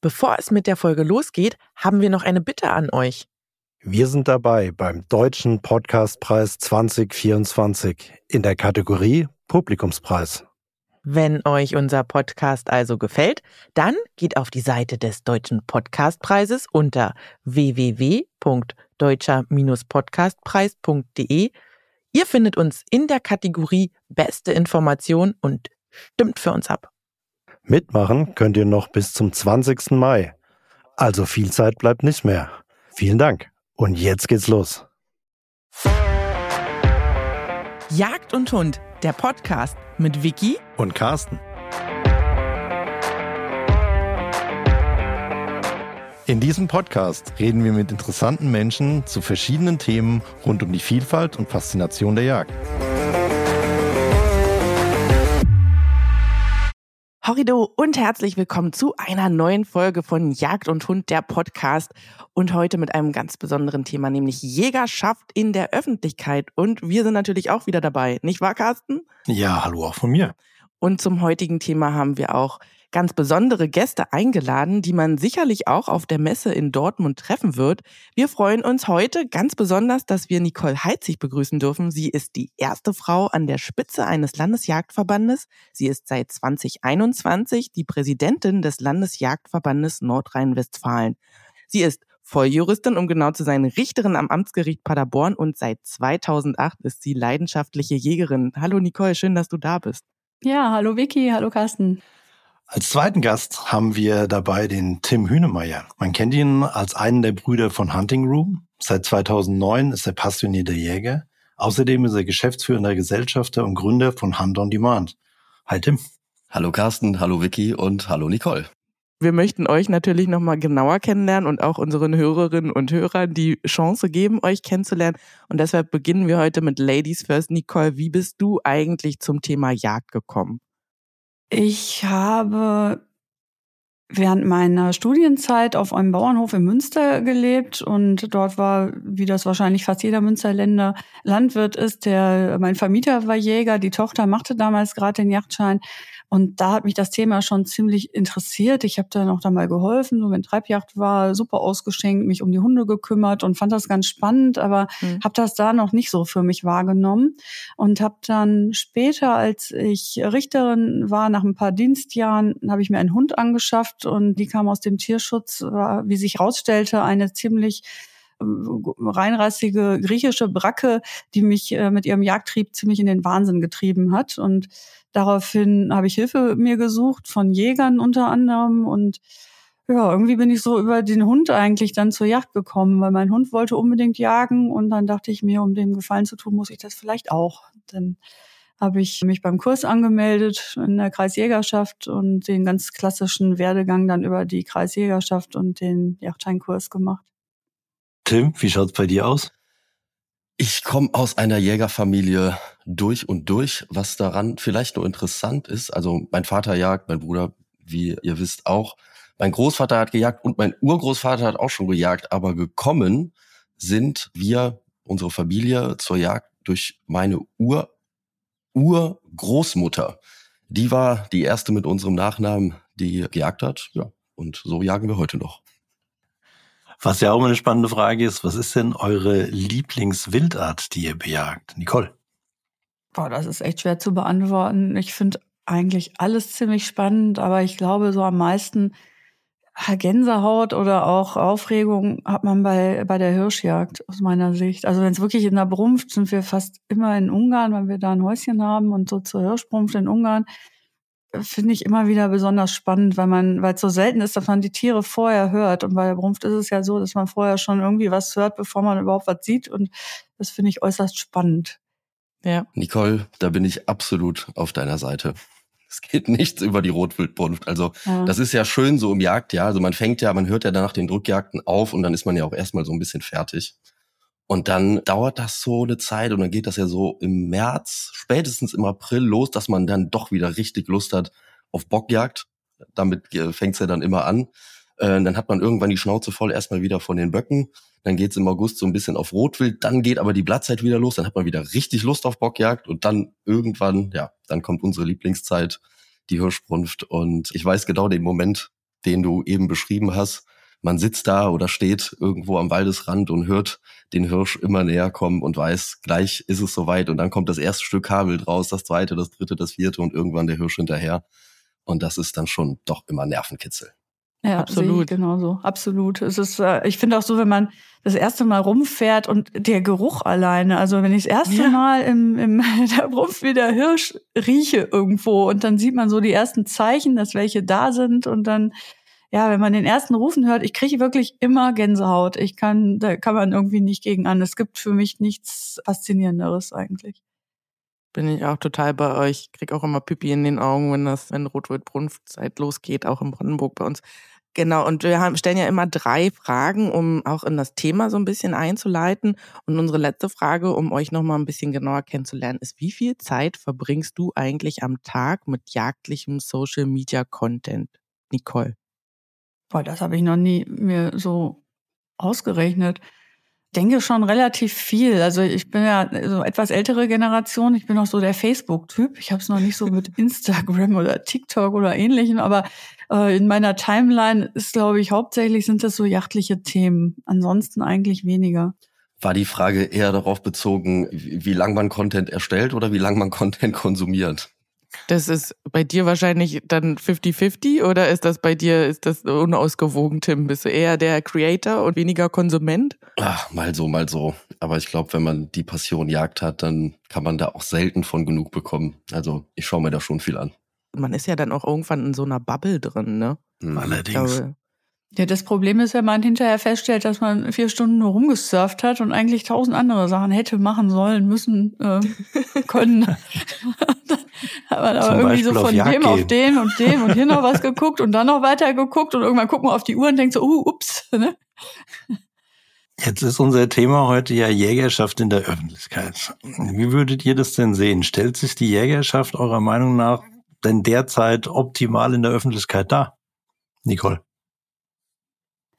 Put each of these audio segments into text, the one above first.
Bevor es mit der Folge losgeht, haben wir noch eine Bitte an euch. Wir sind dabei beim Deutschen Podcastpreis 2024 in der Kategorie Publikumspreis. Wenn euch unser Podcast also gefällt, dann geht auf die Seite des Deutschen Podcastpreises unter www.deutscher-podcastpreis.de. Ihr findet uns in der Kategorie Beste Information und stimmt für uns ab. Mitmachen könnt ihr noch bis zum 20. Mai. Also viel Zeit bleibt nicht mehr. Vielen Dank. Und jetzt geht's los. Jagd und Hund, der Podcast mit Vicky und Carsten. In diesem Podcast reden wir mit interessanten Menschen zu verschiedenen Themen rund um die Vielfalt und Faszination der Jagd. Horrido und herzlich willkommen zu einer neuen Folge von Jagd und Hund, der Podcast. Und heute mit einem ganz besonderen Thema, nämlich Jägerschaft in der Öffentlichkeit. Und wir sind natürlich auch wieder dabei, nicht wahr, Carsten? Ja, hallo auch von mir. Und zum heutigen Thema haben wir auch ganz besondere Gäste eingeladen, die man sicherlich auch auf der Messe in Dortmund treffen wird. Wir freuen uns heute ganz besonders, dass wir Nicole Heitzig begrüßen dürfen. Sie ist die erste Frau an der Spitze eines Landesjagdverbandes. Sie ist seit 2021 die Präsidentin des Landesjagdverbandes Nordrhein-Westfalen. Sie ist Volljuristin, um genau zu sein, Richterin am Amtsgericht Paderborn und seit 2008 ist sie leidenschaftliche Jägerin. Hallo Nicole, schön, dass du da bist. Ja, hallo Vicky, hallo Carsten. Als zweiten Gast haben wir dabei den Tim Hünemeyer. Man kennt ihn als einen der Brüder von Hunting Room. Seit 2009 ist er passionierter Jäger. Außerdem ist er geschäftsführender Gesellschafter und Gründer von Hunt on Demand. Hi Tim. Hallo Carsten, hallo Vicky und hallo Nicole. Wir möchten euch natürlich nochmal genauer kennenlernen und auch unseren Hörerinnen und Hörern die Chance geben, euch kennenzulernen. Und deshalb beginnen wir heute mit Ladies First. Nicole, wie bist du eigentlich zum Thema Jagd gekommen? Ich habe während meiner Studienzeit auf einem Bauernhof in Münster gelebt und dort war, wie das wahrscheinlich fast jeder Münsterländer Landwirt ist, der mein Vermieter war Jäger, die Tochter machte damals gerade den Yachtschein und da hat mich das Thema schon ziemlich interessiert. Ich habe dann auch da mal geholfen, so wenn Treibjacht war, super ausgeschenkt, mich um die Hunde gekümmert und fand das ganz spannend, aber mhm. habe das da noch nicht so für mich wahrgenommen und habe dann später, als ich Richterin war, nach ein paar Dienstjahren, habe ich mir einen Hund angeschafft und die kam aus dem Tierschutz, war, wie sich herausstellte, eine ziemlich reinrassige griechische Bracke, die mich äh, mit ihrem Jagdtrieb ziemlich in den Wahnsinn getrieben hat und Daraufhin habe ich Hilfe mir gesucht von Jägern unter anderem und ja, irgendwie bin ich so über den Hund eigentlich dann zur Jagd gekommen, weil mein Hund wollte unbedingt jagen und dann dachte ich mir, um dem Gefallen zu tun, muss ich das vielleicht auch. Dann habe ich mich beim Kurs angemeldet in der Kreisjägerschaft und den ganz klassischen Werdegang dann über die Kreisjägerschaft und den Yachtscheinkurs gemacht. Tim, wie schaut's bei dir aus? Ich komme aus einer Jägerfamilie durch und durch. Was daran vielleicht nur interessant ist, also mein Vater jagt, mein Bruder, wie ihr wisst, auch. Mein Großvater hat gejagt und mein Urgroßvater hat auch schon gejagt, aber gekommen sind wir, unsere Familie, zur Jagd durch meine Ur, Urgroßmutter. Die war die erste mit unserem Nachnamen, die gejagt hat. Ja, und so jagen wir heute noch. Was ja auch eine spannende Frage ist, was ist denn eure Lieblingswildart, die ihr bejagt? Nicole. Boah, das ist echt schwer zu beantworten. Ich finde eigentlich alles ziemlich spannend, aber ich glaube, so am meisten Gänsehaut oder auch Aufregung hat man bei, bei der Hirschjagd aus meiner Sicht. Also wenn es wirklich in der Brunft sind wir fast immer in Ungarn, weil wir da ein Häuschen haben und so zur Hirschbrunft in Ungarn finde ich immer wieder besonders spannend, weil man, weil es so selten ist, dass man die Tiere vorher hört. Und bei der Brunft ist es ja so, dass man vorher schon irgendwie was hört, bevor man überhaupt was sieht. Und das finde ich äußerst spannend. Ja. Nicole, da bin ich absolut auf deiner Seite. Es geht nichts über die Rotwildbrunft. Also ja. das ist ja schön so im Jagdjahr. Also man fängt ja, man hört ja danach den Drückjagden auf und dann ist man ja auch erstmal so ein bisschen fertig. Und dann dauert das so eine Zeit und dann geht das ja so im März, spätestens im April los, dass man dann doch wieder richtig Lust hat auf Bockjagd. Damit fängt's ja dann immer an. Äh, dann hat man irgendwann die Schnauze voll erstmal wieder von den Böcken. Dann geht's im August so ein bisschen auf Rotwild. Dann geht aber die Blattzeit wieder los. Dann hat man wieder richtig Lust auf Bockjagd. Und dann irgendwann, ja, dann kommt unsere Lieblingszeit, die Hirschbrunft. Und ich weiß genau den Moment, den du eben beschrieben hast. Man sitzt da oder steht irgendwo am Waldesrand und hört den Hirsch immer näher kommen und weiß, gleich ist es soweit und dann kommt das erste Stück Kabel draus, das zweite, das dritte, das vierte und irgendwann der Hirsch hinterher. Und das ist dann schon doch immer Nervenkitzel. Ja, absolut. Genauso, absolut. Es ist, äh, ich finde auch so, wenn man das erste Mal rumfährt und der Geruch alleine, also wenn ich das erste ja. Mal im, im der Rumpf wie der Hirsch rieche irgendwo und dann sieht man so die ersten Zeichen, dass welche da sind und dann ja, wenn man den ersten Rufen hört, ich kriege wirklich immer Gänsehaut. Ich kann, da kann man irgendwie nicht gegen an. Es gibt für mich nichts Faszinierenderes eigentlich. Bin ich auch total bei euch. Krieg auch immer Pipi in den Augen, wenn das, wenn Rotwild-Brunftzeit losgeht, auch in Brandenburg bei uns. Genau, und wir haben, stellen ja immer drei Fragen, um auch in das Thema so ein bisschen einzuleiten. Und unsere letzte Frage, um euch nochmal ein bisschen genauer kennenzulernen, ist, wie viel Zeit verbringst du eigentlich am Tag mit jagdlichem Social Media Content? Nicole. Boah, das habe ich noch nie mir so ausgerechnet. Denke schon relativ viel. Also ich bin ja so etwas ältere Generation. Ich bin auch so der Facebook-Typ. Ich habe es noch nicht so mit Instagram oder TikTok oder ähnlichem, aber äh, in meiner Timeline ist, glaube ich, hauptsächlich sind das so jachtliche Themen. Ansonsten eigentlich weniger. War die Frage eher darauf bezogen, wie, wie lang man Content erstellt oder wie lang man Content konsumiert? Das ist bei dir wahrscheinlich dann 50-50 oder ist das bei dir, ist das unausgewogen, Tim? Bist du eher der Creator und weniger Konsument? Ach, mal so, mal so. Aber ich glaube, wenn man die Passion Jagd hat, dann kann man da auch selten von genug bekommen. Also ich schaue mir da schon viel an. Man ist ja dann auch irgendwann in so einer Bubble drin, ne? Allerdings. Glaube, ja, das Problem ist, wenn man hinterher feststellt, dass man vier Stunden nur rumgesurft hat und eigentlich tausend andere Sachen hätte machen sollen, müssen, äh, können. hat man aber irgendwie so von auf dem auf den und dem und hier noch was geguckt und dann noch weiter geguckt und irgendwann guckt man auf die Uhr und denkt so, uh, ups. Ne? Jetzt ist unser Thema heute ja Jägerschaft in der Öffentlichkeit. Wie würdet ihr das denn sehen? Stellt sich die Jägerschaft eurer Meinung nach denn derzeit optimal in der Öffentlichkeit dar? Nicole.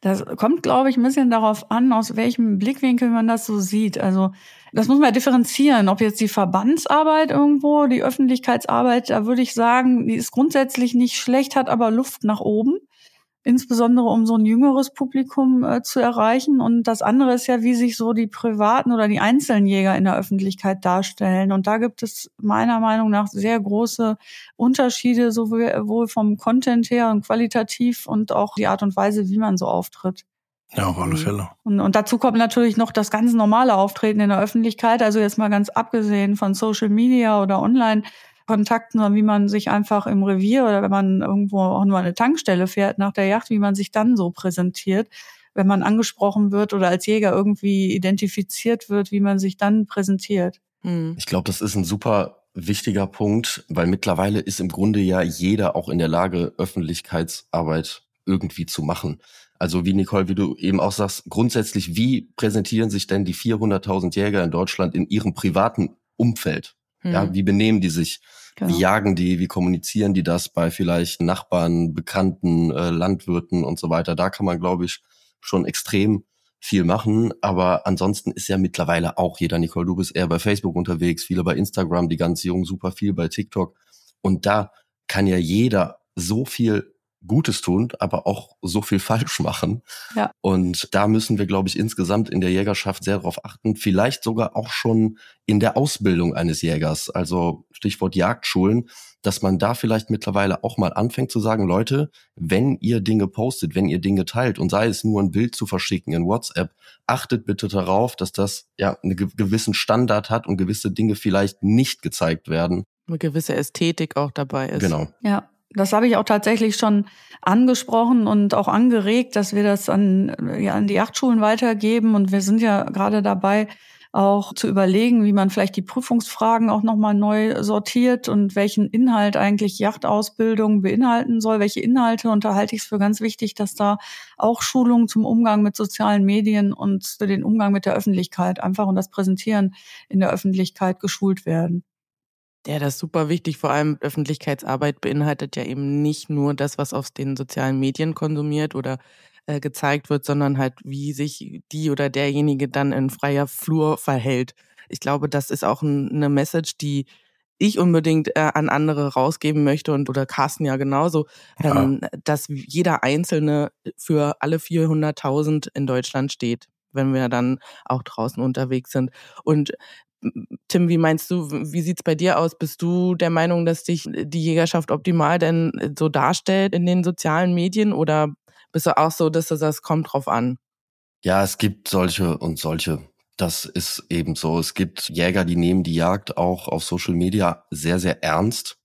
Das kommt, glaube ich, ein bisschen darauf an, aus welchem Blickwinkel man das so sieht. Also das muss man differenzieren. Ob jetzt die Verbandsarbeit irgendwo, die Öffentlichkeitsarbeit, da würde ich sagen, die ist grundsätzlich nicht schlecht, hat aber Luft nach oben insbesondere um so ein jüngeres Publikum äh, zu erreichen. Und das andere ist ja, wie sich so die privaten oder die einzelnen Jäger in der Öffentlichkeit darstellen. Und da gibt es meiner Meinung nach sehr große Unterschiede, sowohl vom Content her und qualitativ und auch die Art und Weise, wie man so auftritt. Ja, auf alle Fälle. Und, und dazu kommt natürlich noch das ganz normale Auftreten in der Öffentlichkeit. Also jetzt mal ganz abgesehen von Social Media oder online Kontakten, sondern wie man sich einfach im Revier oder wenn man irgendwo auch nur eine Tankstelle fährt nach der Yacht, wie man sich dann so präsentiert, wenn man angesprochen wird oder als Jäger irgendwie identifiziert wird, wie man sich dann präsentiert. Hm. Ich glaube, das ist ein super wichtiger Punkt, weil mittlerweile ist im Grunde ja jeder auch in der Lage, Öffentlichkeitsarbeit irgendwie zu machen. Also wie Nicole, wie du eben auch sagst, grundsätzlich, wie präsentieren sich denn die 400.000 Jäger in Deutschland in ihrem privaten Umfeld? Hm. Ja, wie benehmen die sich? Genau. Wie jagen die? Wie kommunizieren die das bei vielleicht Nachbarn, Bekannten, äh, Landwirten und so weiter? Da kann man, glaube ich, schon extrem viel machen. Aber ansonsten ist ja mittlerweile auch jeder, Nicole, du bist eher bei Facebook unterwegs, viele bei Instagram, die ganz jungen super viel bei TikTok. Und da kann ja jeder so viel Gutes tun, aber auch so viel falsch machen. Ja. Und da müssen wir, glaube ich, insgesamt in der Jägerschaft sehr darauf achten, vielleicht sogar auch schon in der Ausbildung eines Jägers, also Stichwort Jagdschulen, dass man da vielleicht mittlerweile auch mal anfängt zu sagen, Leute, wenn ihr Dinge postet, wenn ihr Dinge teilt und sei es nur ein Bild zu verschicken in WhatsApp, achtet bitte darauf, dass das ja einen gewissen Standard hat und gewisse Dinge vielleicht nicht gezeigt werden. Eine gewisse Ästhetik auch dabei ist. Genau. Ja, das habe ich auch tatsächlich schon angesprochen und auch angeregt, dass wir das an, ja, an die Jachtschulen weitergeben. Und wir sind ja gerade dabei, auch zu überlegen, wie man vielleicht die Prüfungsfragen auch nochmal neu sortiert und welchen Inhalt eigentlich Yachtausbildung beinhalten soll. Welche Inhalte und da halte ich es für ganz wichtig, dass da auch Schulungen zum Umgang mit sozialen Medien und für den Umgang mit der Öffentlichkeit einfach und das Präsentieren in der Öffentlichkeit geschult werden. Ja, das ist super wichtig. Vor allem Öffentlichkeitsarbeit beinhaltet ja eben nicht nur das, was auf den sozialen Medien konsumiert oder äh, gezeigt wird, sondern halt, wie sich die oder derjenige dann in freier Flur verhält. Ich glaube, das ist auch ein, eine Message, die ich unbedingt äh, an andere rausgeben möchte und oder Carsten ja genauso, ja. Ähm, dass jeder Einzelne für alle 400.000 in Deutschland steht, wenn wir dann auch draußen unterwegs sind. Und Tim, wie meinst du, wie sieht's bei dir aus? Bist du der Meinung, dass dich die Jägerschaft optimal denn so darstellt in den sozialen Medien oder bist du auch so, dass du sagst, kommt drauf an? Ja, es gibt solche und solche. Das ist eben so. Es gibt Jäger, die nehmen die Jagd auch auf Social Media sehr, sehr ernst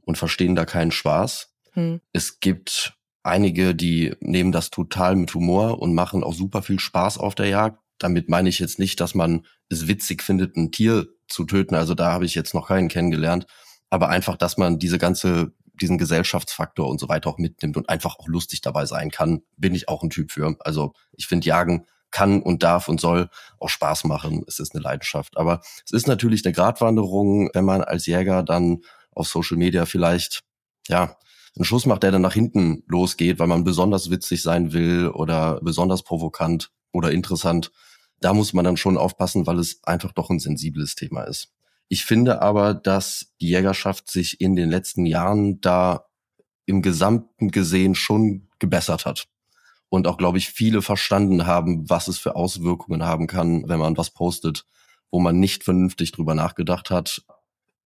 und verstehen da keinen Spaß. Hm. Es gibt einige, die nehmen das total mit Humor und machen auch super viel Spaß auf der Jagd. Damit meine ich jetzt nicht, dass man es witzig findet, ein Tier zu töten. Also da habe ich jetzt noch keinen kennengelernt. Aber einfach, dass man diese ganze, diesen Gesellschaftsfaktor und so weiter auch mitnimmt und einfach auch lustig dabei sein kann, bin ich auch ein Typ für. Also ich finde, Jagen kann und darf und soll auch Spaß machen. Es ist eine Leidenschaft. Aber es ist natürlich eine Gratwanderung, wenn man als Jäger dann auf Social Media vielleicht, ja, einen Schuss macht, der dann nach hinten losgeht, weil man besonders witzig sein will oder besonders provokant oder interessant da muss man dann schon aufpassen, weil es einfach doch ein sensibles Thema ist. Ich finde aber, dass die Jägerschaft sich in den letzten Jahren da im Gesamten gesehen schon gebessert hat. Und auch, glaube ich, viele verstanden haben, was es für Auswirkungen haben kann, wenn man was postet, wo man nicht vernünftig drüber nachgedacht hat.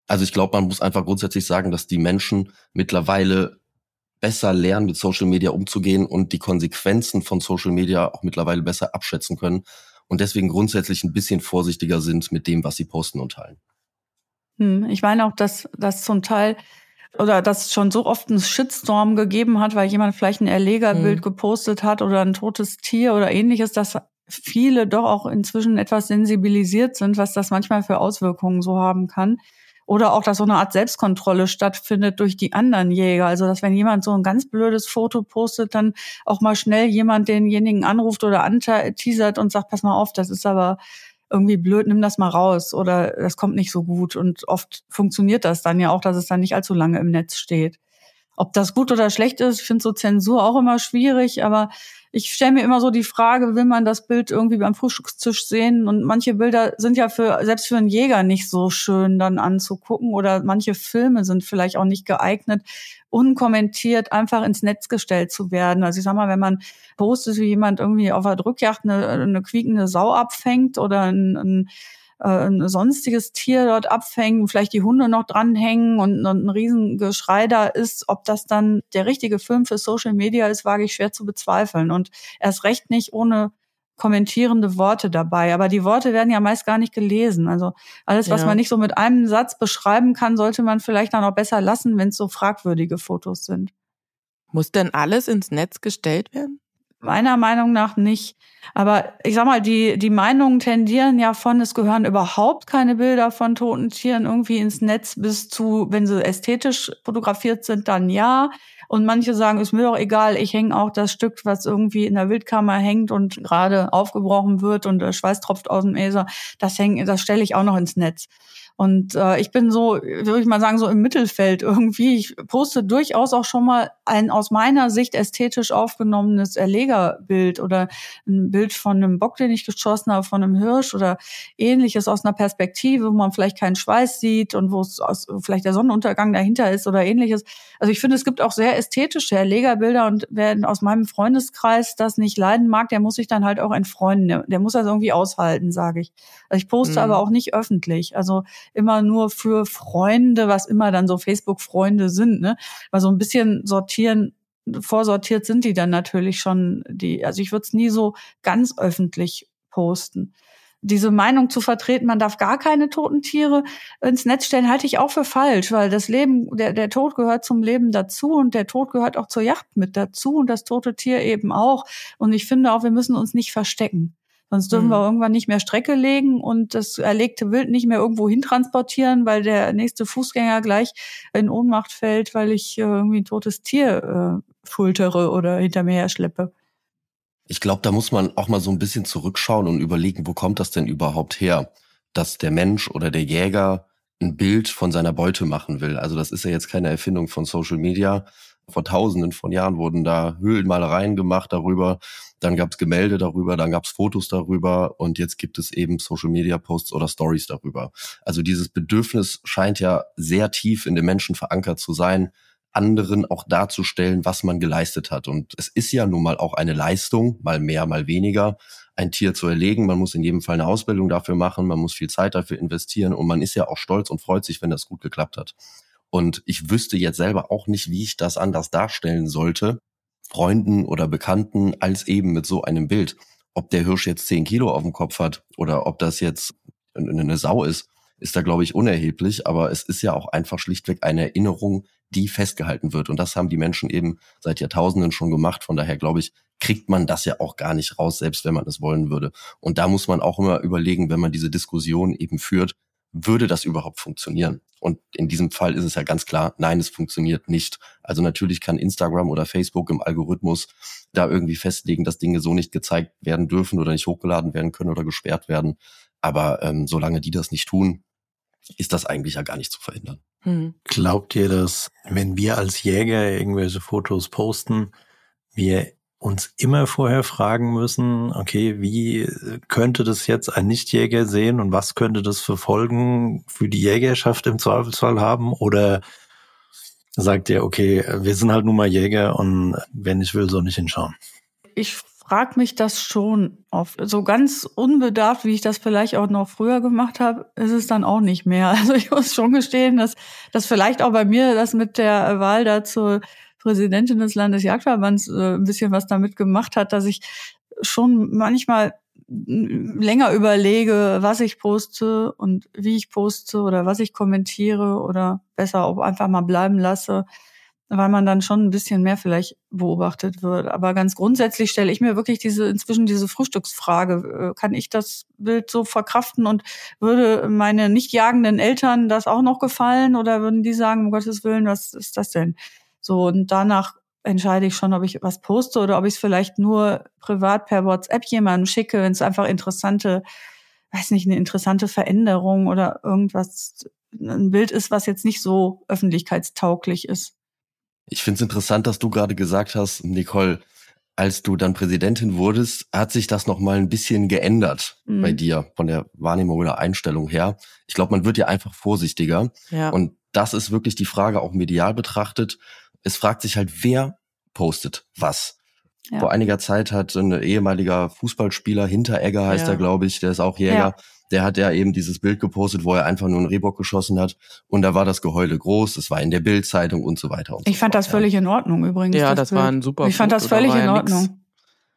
Also ich glaube, man muss einfach grundsätzlich sagen, dass die Menschen mittlerweile besser lernen, mit Social Media umzugehen und die Konsequenzen von Social Media auch mittlerweile besser abschätzen können, und deswegen grundsätzlich ein bisschen vorsichtiger sind mit dem, was sie posten und teilen. Hm, ich meine auch, dass das zum Teil oder dass schon so oft einen Shitstorm gegeben hat, weil jemand vielleicht ein Erlegerbild mhm. gepostet hat oder ein totes Tier oder ähnliches, dass viele doch auch inzwischen etwas sensibilisiert sind, was das manchmal für Auswirkungen so haben kann. Oder auch, dass so eine Art Selbstkontrolle stattfindet durch die anderen Jäger. Also, dass wenn jemand so ein ganz blödes Foto postet, dann auch mal schnell jemand denjenigen anruft oder anteasert und sagt, pass mal auf, das ist aber irgendwie blöd, nimm das mal raus oder das kommt nicht so gut. Und oft funktioniert das dann ja auch, dass es dann nicht allzu lange im Netz steht. Ob das gut oder schlecht ist, ich finde so Zensur auch immer schwierig, aber ich stelle mir immer so die Frage, will man das Bild irgendwie beim Frühstückstisch sehen? Und manche Bilder sind ja für, selbst für einen Jäger nicht so schön dann anzugucken oder manche Filme sind vielleicht auch nicht geeignet, unkommentiert einfach ins Netz gestellt zu werden. Also ich sag mal, wenn man postet, wie jemand irgendwie auf der Drückjacht eine, eine quiekende Sau abfängt oder ein, ein ein sonstiges Tier dort abfängen, vielleicht die Hunde noch dranhängen und, und ein Riesengeschrei da ist, ob das dann der richtige Film für Social Media ist, wage ich schwer zu bezweifeln. Und erst recht nicht ohne kommentierende Worte dabei. Aber die Worte werden ja meist gar nicht gelesen. Also alles, was ja. man nicht so mit einem Satz beschreiben kann, sollte man vielleicht dann auch besser lassen, wenn es so fragwürdige Fotos sind. Muss denn alles ins Netz gestellt werden? Meiner Meinung nach nicht. Aber ich sag mal, die, die Meinungen tendieren ja von, es gehören überhaupt keine Bilder von toten Tieren irgendwie ins Netz bis zu, wenn sie ästhetisch fotografiert sind, dann ja. Und manche sagen, ist mir doch egal, ich hänge auch das Stück, was irgendwie in der Wildkammer hängt und gerade aufgebrochen wird und der Schweiß tropft aus dem Aser, das hängt, das stelle ich auch noch ins Netz. Und äh, ich bin so, würde ich mal sagen, so im Mittelfeld irgendwie. Ich poste durchaus auch schon mal ein aus meiner Sicht ästhetisch aufgenommenes Erlegerbild oder ein Bild von einem Bock, den ich geschossen habe, von einem Hirsch oder ähnliches aus einer Perspektive, wo man vielleicht keinen Schweiß sieht und wo es vielleicht der Sonnenuntergang dahinter ist oder ähnliches. Also ich finde, es gibt auch sehr ästhetische Erlegerbilder und wer aus meinem Freundeskreis das nicht leiden mag, der muss sich dann halt auch entfreunden. Der, der muss das irgendwie aushalten, sage ich. Also ich poste mhm. aber auch nicht öffentlich. Also immer nur für Freunde, was immer dann so Facebook-Freunde sind, ne? Weil so ein bisschen sortieren, vorsortiert sind die dann natürlich schon, die, also ich würde es nie so ganz öffentlich posten diese Meinung zu vertreten, man darf gar keine toten Tiere ins Netz stellen, halte ich auch für falsch, weil das Leben, der, der Tod gehört zum Leben dazu und der Tod gehört auch zur Yacht mit dazu und das tote Tier eben auch. Und ich finde auch, wir müssen uns nicht verstecken. Sonst dürfen mhm. wir irgendwann nicht mehr Strecke legen und das erlegte Wild nicht mehr irgendwo hintransportieren, weil der nächste Fußgänger gleich in Ohnmacht fällt, weil ich äh, irgendwie ein totes Tier äh, schultere oder hinter mir her schleppe. Ich glaube, da muss man auch mal so ein bisschen zurückschauen und überlegen, wo kommt das denn überhaupt her, dass der Mensch oder der Jäger ein Bild von seiner Beute machen will. Also das ist ja jetzt keine Erfindung von Social Media. Vor tausenden von Jahren wurden da Höhlenmalereien gemacht darüber, dann gab es Gemälde darüber, dann gab es Fotos darüber und jetzt gibt es eben Social-Media-Posts oder Stories darüber. Also dieses Bedürfnis scheint ja sehr tief in den Menschen verankert zu sein, anderen auch darzustellen, was man geleistet hat. Und es ist ja nun mal auch eine Leistung, mal mehr, mal weniger, ein Tier zu erlegen. Man muss in jedem Fall eine Ausbildung dafür machen, man muss viel Zeit dafür investieren und man ist ja auch stolz und freut sich, wenn das gut geklappt hat. Und ich wüsste jetzt selber auch nicht, wie ich das anders darstellen sollte, Freunden oder Bekannten, als eben mit so einem Bild. Ob der Hirsch jetzt zehn Kilo auf dem Kopf hat oder ob das jetzt eine Sau ist, ist da, glaube ich, unerheblich. Aber es ist ja auch einfach schlichtweg eine Erinnerung, die festgehalten wird. Und das haben die Menschen eben seit Jahrtausenden schon gemacht. Von daher, glaube ich, kriegt man das ja auch gar nicht raus, selbst wenn man es wollen würde. Und da muss man auch immer überlegen, wenn man diese Diskussion eben führt, würde das überhaupt funktionieren? Und in diesem Fall ist es ja ganz klar, nein, es funktioniert nicht. Also natürlich kann Instagram oder Facebook im Algorithmus da irgendwie festlegen, dass Dinge so nicht gezeigt werden dürfen oder nicht hochgeladen werden können oder gesperrt werden. Aber ähm, solange die das nicht tun, ist das eigentlich ja gar nicht zu verändern. Hm. Glaubt ihr, dass wenn wir als Jäger irgendwelche Fotos posten, wir uns immer vorher fragen müssen, okay, wie könnte das jetzt ein Nichtjäger sehen und was könnte das für Folgen für die Jägerschaft im Zweifelsfall haben? Oder sagt ihr, okay, wir sind halt nun mal Jäger und wenn ich will, so nicht hinschauen? Ich frage mich das schon oft. So ganz unbedarft, wie ich das vielleicht auch noch früher gemacht habe, ist es dann auch nicht mehr. Also ich muss schon gestehen, dass, dass vielleicht auch bei mir das mit der Wahl dazu Präsidentin des Landesjagdverbands äh, ein bisschen was damit gemacht hat, dass ich schon manchmal länger überlege, was ich poste und wie ich poste oder was ich kommentiere oder besser auch einfach mal bleiben lasse, weil man dann schon ein bisschen mehr vielleicht beobachtet wird. Aber ganz grundsätzlich stelle ich mir wirklich diese inzwischen diese Frühstücksfrage: äh, Kann ich das Bild so verkraften und würde meine nicht jagenden Eltern das auch noch gefallen oder würden die sagen, um Gottes Willen, was ist das denn? So, und danach entscheide ich schon, ob ich was poste oder ob ich es vielleicht nur privat per WhatsApp jemandem schicke, wenn es einfach interessante, weiß nicht, eine interessante Veränderung oder irgendwas, ein Bild ist, was jetzt nicht so öffentlichkeitstauglich ist. Ich finde es interessant, dass du gerade gesagt hast, Nicole, als du dann Präsidentin wurdest, hat sich das noch mal ein bisschen geändert mhm. bei dir von der Wahrnehmung oder Einstellung her. Ich glaube, man wird ja einfach vorsichtiger. Ja. Und das ist wirklich die Frage auch medial betrachtet es fragt sich halt, wer postet was. Ja. Vor einiger Zeit hat ein ehemaliger Fußballspieler, Hinteregger heißt ja. er, glaube ich, der ist auch Jäger, ja. Der hat ja eben dieses Bild gepostet, wo er einfach nur einen Rehbock geschossen hat und da war das Geheule groß, es war in der Bildzeitung und so weiter und Ich so fand fort, das völlig in Ordnung übrigens. Ja, das, das war ein super Ich fand das völlig in Ordnung.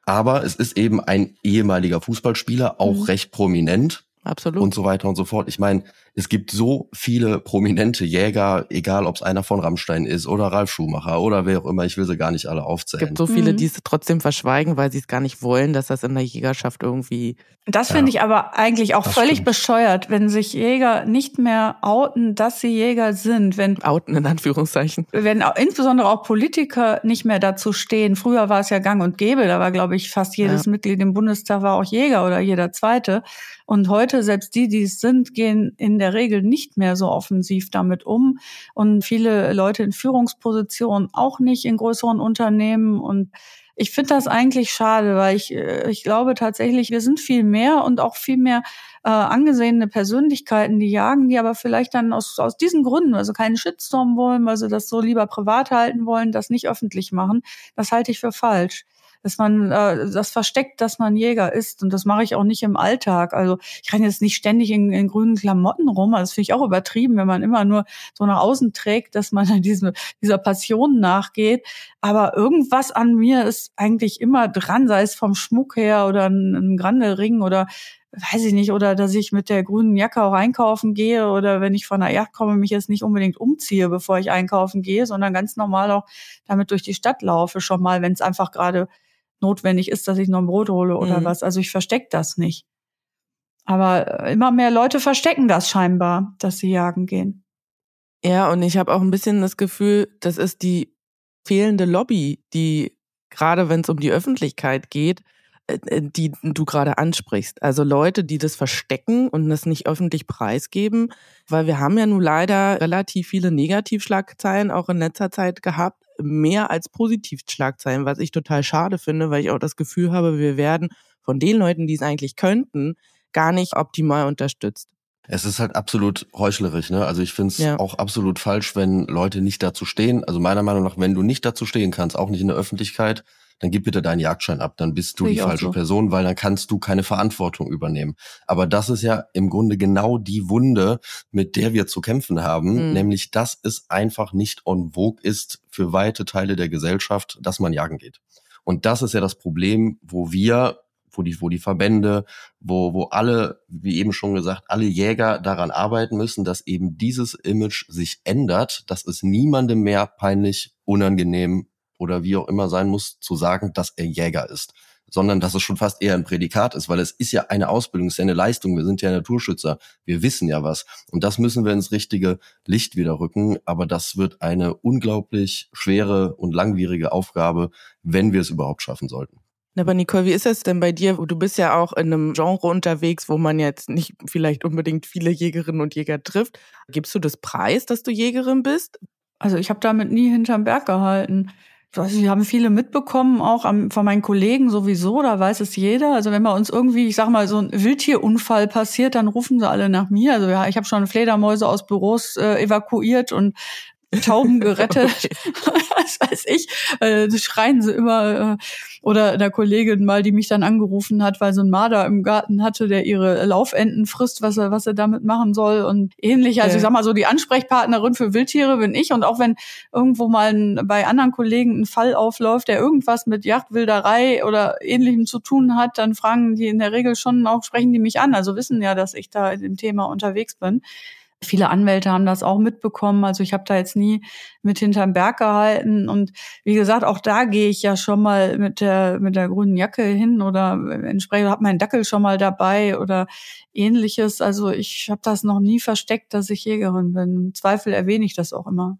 Aber es ist eben ein ehemaliger Fußballspieler, auch mhm. recht prominent. Absolut. Und so weiter und so fort. Ich meine, es gibt so viele prominente Jäger, egal ob es einer von Rammstein ist oder Ralf Schumacher oder wer auch immer, ich will sie gar nicht alle aufzählen. Es gibt so viele, mhm. die es trotzdem verschweigen, weil sie es gar nicht wollen, dass das in der Jägerschaft irgendwie. Das finde ja. ich aber eigentlich auch völlig stimmt. bescheuert, wenn sich Jäger nicht mehr outen, dass sie Jäger sind. Wenn outen in Anführungszeichen. Wenn auch, insbesondere auch Politiker nicht mehr dazu stehen. Früher war es ja gang und gäbe, da war, glaube ich, fast jedes ja. Mitglied im Bundestag war auch Jäger oder jeder zweite. Und heute, selbst die, die es sind, gehen in der Regel nicht mehr so offensiv damit um. Und viele Leute in Führungspositionen auch nicht in größeren Unternehmen. Und ich finde das eigentlich schade, weil ich, äh, ich glaube tatsächlich, wir sind viel mehr und auch viel mehr äh, angesehene Persönlichkeiten, die jagen, die aber vielleicht dann aus, aus diesen Gründen, also keinen Shitstorm wollen, weil sie das so lieber privat halten wollen, das nicht öffentlich machen. Das halte ich für falsch dass man äh, das versteckt, dass man Jäger ist. Und das mache ich auch nicht im Alltag. Also ich renne jetzt nicht ständig in, in grünen Klamotten rum. Also das finde ich auch übertrieben, wenn man immer nur so nach außen trägt, dass man diesem, dieser Passion nachgeht. Aber irgendwas an mir ist eigentlich immer dran, sei es vom Schmuck her oder ein, ein Grande-Ring oder weiß ich nicht, oder dass ich mit der grünen Jacke auch einkaufen gehe oder wenn ich von der Yacht komme, mich jetzt nicht unbedingt umziehe, bevor ich einkaufen gehe, sondern ganz normal auch damit durch die Stadt laufe, schon mal, wenn es einfach gerade notwendig ist, dass ich noch ein Brot hole oder mhm. was. Also ich verstecke das nicht. Aber äh, immer mehr Leute verstecken das scheinbar, dass sie jagen gehen. Ja, und ich habe auch ein bisschen das Gefühl, das ist die fehlende Lobby, die gerade wenn es um die Öffentlichkeit geht, die du gerade ansprichst. Also Leute, die das verstecken und das nicht öffentlich preisgeben, weil wir haben ja nun leider relativ viele Negativschlagzeilen auch in letzter Zeit gehabt, mehr als Positivschlagzeilen, was ich total schade finde, weil ich auch das Gefühl habe, wir werden von den Leuten, die es eigentlich könnten, gar nicht optimal unterstützt. Es ist halt absolut heuchlerisch, ne? Also ich finde es ja. auch absolut falsch, wenn Leute nicht dazu stehen. Also meiner Meinung nach, wenn du nicht dazu stehen kannst, auch nicht in der Öffentlichkeit, dann gib bitte deinen Jagdschein ab, dann bist du die falsche so. Person, weil dann kannst du keine Verantwortung übernehmen. Aber das ist ja im Grunde genau die Wunde, mit der wir zu kämpfen haben, mhm. nämlich dass es einfach nicht on vogue ist für weite Teile der Gesellschaft, dass man jagen geht. Und das ist ja das Problem, wo wir wo die, wo die Verbände, wo, wo alle, wie eben schon gesagt, alle Jäger daran arbeiten müssen, dass eben dieses Image sich ändert, dass es niemandem mehr peinlich, unangenehm oder wie auch immer sein muss, zu sagen, dass er Jäger ist, sondern dass es schon fast eher ein Prädikat ist, weil es ist ja eine Ausbildung, es ist ja eine Leistung, wir sind ja Naturschützer, wir wissen ja was und das müssen wir ins richtige Licht wieder rücken, aber das wird eine unglaublich schwere und langwierige Aufgabe, wenn wir es überhaupt schaffen sollten. Aber Nicole, wie ist es denn bei dir? Du bist ja auch in einem Genre unterwegs, wo man jetzt nicht vielleicht unbedingt viele Jägerinnen und Jäger trifft. Gibst du das Preis, dass du Jägerin bist? Also ich habe damit nie hinterm Berg gehalten. Sie haben viele mitbekommen, auch von meinen Kollegen sowieso, da weiß es jeder. Also wenn bei uns irgendwie, ich sag mal, so ein Wildtierunfall passiert, dann rufen sie alle nach mir. Also ja, ich habe schon Fledermäuse aus Büros äh, evakuiert und Tauben gerettet, was weiß ich. Äh, schreien sie immer. Äh, oder der Kollegin mal, die mich dann angerufen hat, weil so ein Marder im Garten hatte, der ihre Laufenten frisst, was er, was er damit machen soll und ähnlich. Also ich sag mal so, die Ansprechpartnerin für Wildtiere bin ich. Und auch wenn irgendwo mal ein, bei anderen Kollegen ein Fall aufläuft, der irgendwas mit Jagdwilderei oder ähnlichem zu tun hat, dann fragen die in der Regel schon auch, sprechen die mich an. Also wissen ja, dass ich da in dem Thema unterwegs bin. Viele Anwälte haben das auch mitbekommen. Also ich habe da jetzt nie mit hinterm Berg gehalten. Und wie gesagt, auch da gehe ich ja schon mal mit der mit der grünen Jacke hin oder entsprechend habe meinen Dackel schon mal dabei oder ähnliches. Also ich habe das noch nie versteckt, dass ich Jägerin bin. Im Zweifel erwähne ich das auch immer.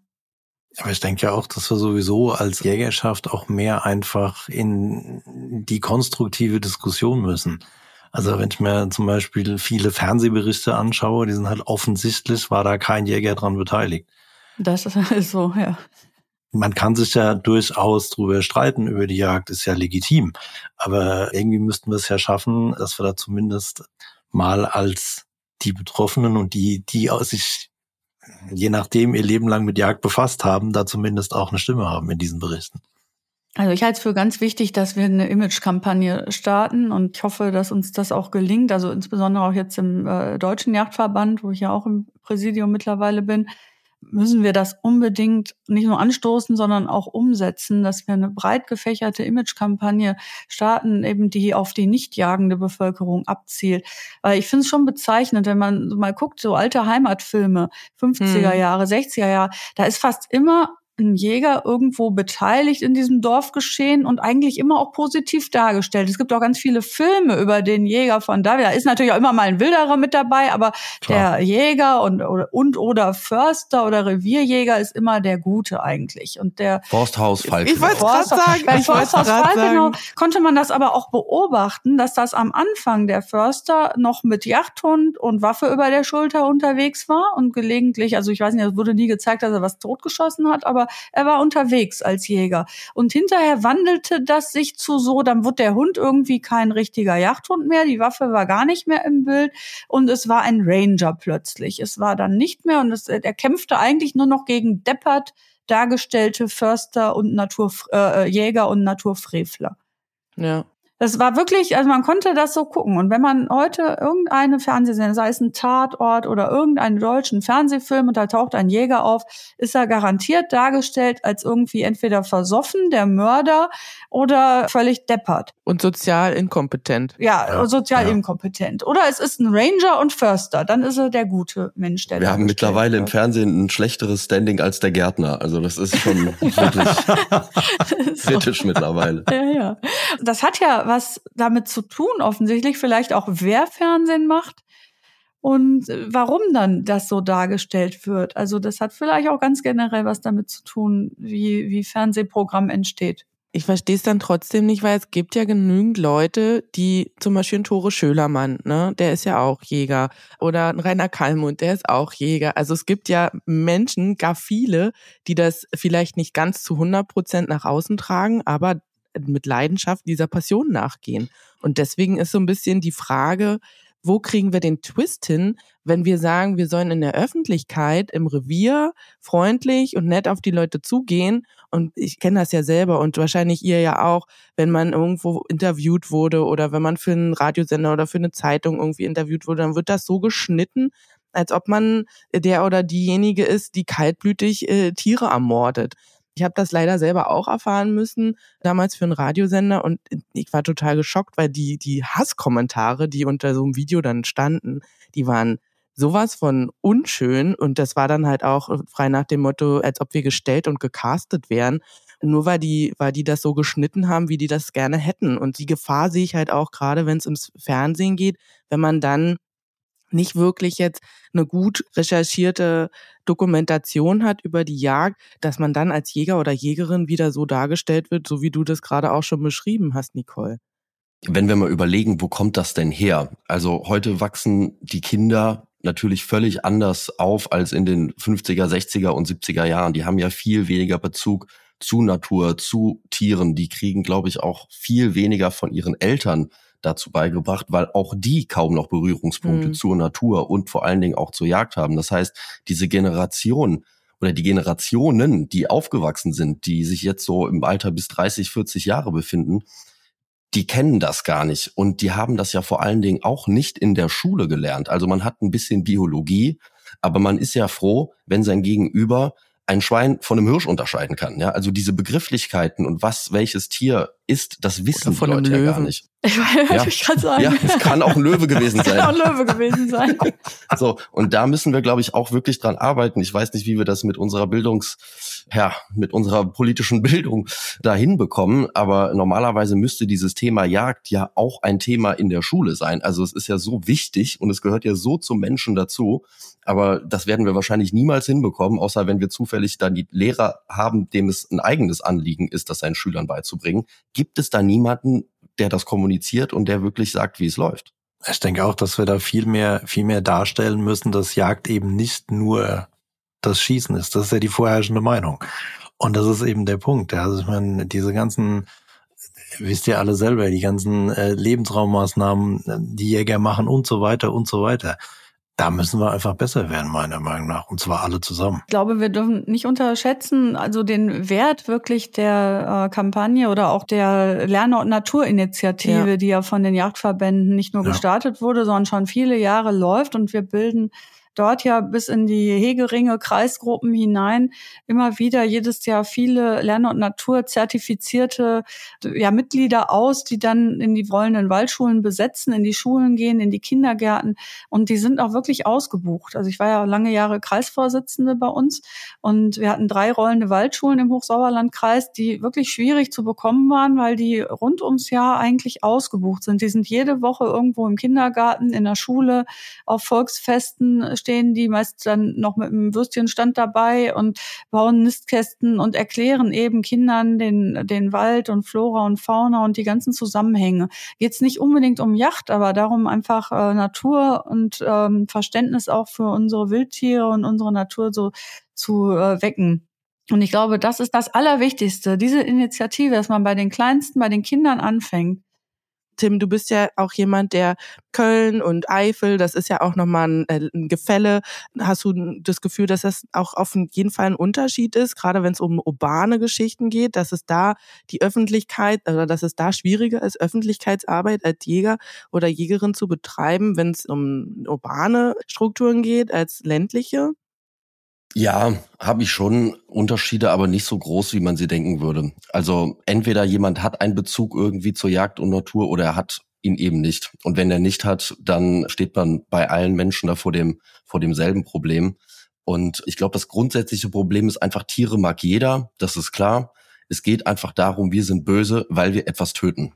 Aber ich denke ja auch, dass wir sowieso als Jägerschaft auch mehr einfach in die konstruktive Diskussion müssen. Also wenn ich mir zum Beispiel viele Fernsehberichte anschaue, die sind halt offensichtlich, war da kein Jäger dran beteiligt. Das ist so, ja. Man kann sich ja durchaus drüber streiten über die Jagd, ist ja legitim. Aber irgendwie müssten wir es ja schaffen, dass wir da zumindest mal als die Betroffenen und die, die sich je nachdem ihr Leben lang mit Jagd befasst haben, da zumindest auch eine Stimme haben in diesen Berichten. Also ich halte es für ganz wichtig, dass wir eine Image-Kampagne starten und ich hoffe, dass uns das auch gelingt. Also insbesondere auch jetzt im äh, Deutschen Jagdverband, wo ich ja auch im Präsidium mittlerweile bin, müssen wir das unbedingt nicht nur anstoßen, sondern auch umsetzen, dass wir eine breit gefächerte Image-Kampagne starten, eben die auf die nicht jagende Bevölkerung abzielt. Weil ich finde es schon bezeichnend, wenn man mal guckt, so alte Heimatfilme, 50er hm. Jahre, 60er Jahre, da ist fast immer ein Jäger irgendwo beteiligt in diesem Dorfgeschehen und eigentlich immer auch positiv dargestellt. Es gibt auch ganz viele Filme über den Jäger von da. Da ist natürlich auch immer mal ein Wilderer mit dabei, aber Klar. der Jäger und oder, und oder Förster oder Revierjäger ist immer der Gute eigentlich. Und der Forsthaus Falkenau. Ich wollte gerade sagen, bei Forsthaus Falkenau konnte man das aber auch beobachten, dass das am Anfang der Förster noch mit Jagdhund und Waffe über der Schulter unterwegs war und gelegentlich, also ich weiß nicht, es wurde nie gezeigt, dass er was totgeschossen hat, aber er war unterwegs als Jäger. Und hinterher wandelte das sich zu so, dann wurde der Hund irgendwie kein richtiger Jagdhund mehr, die Waffe war gar nicht mehr im Bild und es war ein Ranger plötzlich. Es war dann nicht mehr und es, er kämpfte eigentlich nur noch gegen deppert dargestellte Förster und Naturjäger äh, und Naturfrevler. Ja. Das war wirklich, also man konnte das so gucken. Und wenn man heute irgendeine Fernsehsendung, sei es ein Tatort oder irgendeinen deutschen Fernsehfilm und da taucht ein Jäger auf, ist er garantiert dargestellt als irgendwie entweder versoffen, der Mörder oder völlig deppert. Und sozial inkompetent. Ja, ja sozial ja. inkompetent. Oder es ist ein Ranger und Förster, dann ist er der gute Mensch, der Wir haben mittlerweile wird. im Fernsehen ein schlechteres Standing als der Gärtner. Also das ist schon wirklich kritisch mittlerweile. Ja, ja. Das hat ja was damit zu tun, offensichtlich, vielleicht auch wer Fernsehen macht und äh, warum dann das so dargestellt wird. Also das hat vielleicht auch ganz generell was damit zu tun, wie, wie Fernsehprogramm entsteht. Ich verstehe es dann trotzdem nicht, weil es gibt ja genügend Leute, die zum Beispiel ein Tore Schölermann, ne, der ist ja auch Jäger. Oder ein Rainer Kallmund, der ist auch Jäger. Also es gibt ja Menschen, gar viele, die das vielleicht nicht ganz zu 100 Prozent nach außen tragen, aber mit Leidenschaft dieser Passion nachgehen. Und deswegen ist so ein bisschen die Frage, wo kriegen wir den Twist hin, wenn wir sagen, wir sollen in der Öffentlichkeit, im Revier freundlich und nett auf die Leute zugehen. Und ich kenne das ja selber und wahrscheinlich ihr ja auch, wenn man irgendwo interviewt wurde oder wenn man für einen Radiosender oder für eine Zeitung irgendwie interviewt wurde, dann wird das so geschnitten, als ob man der oder diejenige ist, die kaltblütig äh, Tiere ermordet. Ich habe das leider selber auch erfahren müssen, damals für einen Radiosender und ich war total geschockt, weil die, die Hasskommentare, die unter so einem Video dann standen, die waren sowas von unschön und das war dann halt auch frei nach dem Motto, als ob wir gestellt und gecastet wären. Nur weil die, weil die das so geschnitten haben, wie die das gerne hätten. Und die Gefahr sehe ich halt auch gerade, wenn es ums Fernsehen geht, wenn man dann nicht wirklich jetzt eine gut recherchierte Dokumentation hat über die Jagd, dass man dann als Jäger oder Jägerin wieder so dargestellt wird, so wie du das gerade auch schon beschrieben hast, Nicole. Wenn wir mal überlegen, wo kommt das denn her? Also heute wachsen die Kinder natürlich völlig anders auf als in den 50er, 60er und 70er Jahren. Die haben ja viel weniger Bezug zu Natur, zu Tieren. Die kriegen, glaube ich, auch viel weniger von ihren Eltern dazu beigebracht, weil auch die kaum noch Berührungspunkte mhm. zur Natur und vor allen Dingen auch zur Jagd haben. Das heißt, diese Generation oder die Generationen, die aufgewachsen sind, die sich jetzt so im Alter bis 30, 40 Jahre befinden, die kennen das gar nicht. Und die haben das ja vor allen Dingen auch nicht in der Schule gelernt. Also man hat ein bisschen Biologie, aber man ist ja froh, wenn sein Gegenüber ein Schwein von einem Hirsch unterscheiden kann. Ja, also diese Begrifflichkeiten und was welches Tier ist, das wissen von die Leute ja gar nicht. Ich, ja. ich kann sagen. Ja, es kann auch ein Löwe gewesen sein. kann auch ein Löwe gewesen sein. so und da müssen wir, glaube ich, auch wirklich dran arbeiten. Ich weiß nicht, wie wir das mit unserer Bildungs ja, mit unserer politischen Bildung dahin bekommen. Aber normalerweise müsste dieses Thema Jagd ja auch ein Thema in der Schule sein. Also es ist ja so wichtig und es gehört ja so zum Menschen dazu. Aber das werden wir wahrscheinlich niemals hinbekommen, außer wenn wir zufällig dann die Lehrer haben, dem es ein eigenes Anliegen ist, das seinen Schülern beizubringen. Gibt es da niemanden, der das kommuniziert und der wirklich sagt, wie es läuft? Ich denke auch, dass wir da viel mehr, viel mehr darstellen müssen, dass Jagd eben nicht nur das Schießen ist. Das ist ja die vorherrschende Meinung. Und das ist eben der Punkt. Also ich meine, diese ganzen, wisst ihr alle selber, die ganzen äh, Lebensraummaßnahmen, die Jäger machen und so weiter und so weiter. Da müssen wir einfach besser werden, meiner Meinung nach. Und zwar alle zusammen. Ich glaube, wir dürfen nicht unterschätzen, also den Wert wirklich der äh, Kampagne oder auch der Lerne- und Naturinitiative, ja. die ja von den Jagdverbänden nicht nur ja. gestartet wurde, sondern schon viele Jahre läuft. Und wir bilden dort ja bis in die Hegeringe, Kreisgruppen hinein immer wieder jedes Jahr viele Lerne- und Naturzertifizierte ja, Mitglieder aus, die dann in die rollenden Waldschulen besetzen, in die Schulen gehen, in die Kindergärten und die sind auch wirklich ausgebucht. Also ich war ja lange Jahre Kreisvorsitzende bei uns und wir hatten drei rollende Waldschulen im Hochsauerlandkreis, die wirklich schwierig zu bekommen waren, weil die rund ums Jahr eigentlich ausgebucht sind. Die sind jede Woche irgendwo im Kindergarten, in der Schule, auf Volksfesten stehen die meist dann noch mit einem Würstchenstand dabei und bauen Nistkästen und erklären eben Kindern den, den Wald und Flora und Fauna und die ganzen Zusammenhänge. Jetzt nicht unbedingt um Yacht, aber darum einfach äh, Natur und ähm, Verständnis auch für unsere Wildtiere und unsere Natur so zu äh, wecken. Und ich glaube, das ist das Allerwichtigste, diese Initiative, dass man bei den Kleinsten, bei den Kindern anfängt Tim, du bist ja auch jemand, der Köln und Eifel, das ist ja auch nochmal ein, äh, ein Gefälle. Hast du das Gefühl, dass das auch auf jeden Fall ein Unterschied ist, gerade wenn es um urbane Geschichten geht, dass es da die Öffentlichkeit oder dass es da schwieriger ist, Öffentlichkeitsarbeit als Jäger oder Jägerin zu betreiben, wenn es um urbane Strukturen geht, als ländliche? Ja, habe ich schon Unterschiede, aber nicht so groß, wie man sie denken würde. Also entweder jemand hat einen Bezug irgendwie zur Jagd und Natur oder er hat ihn eben nicht. Und wenn er nicht hat, dann steht man bei allen Menschen da vor dem vor demselben Problem. Und ich glaube, das grundsätzliche Problem ist einfach, Tiere mag jeder, das ist klar. Es geht einfach darum, wir sind böse, weil wir etwas töten.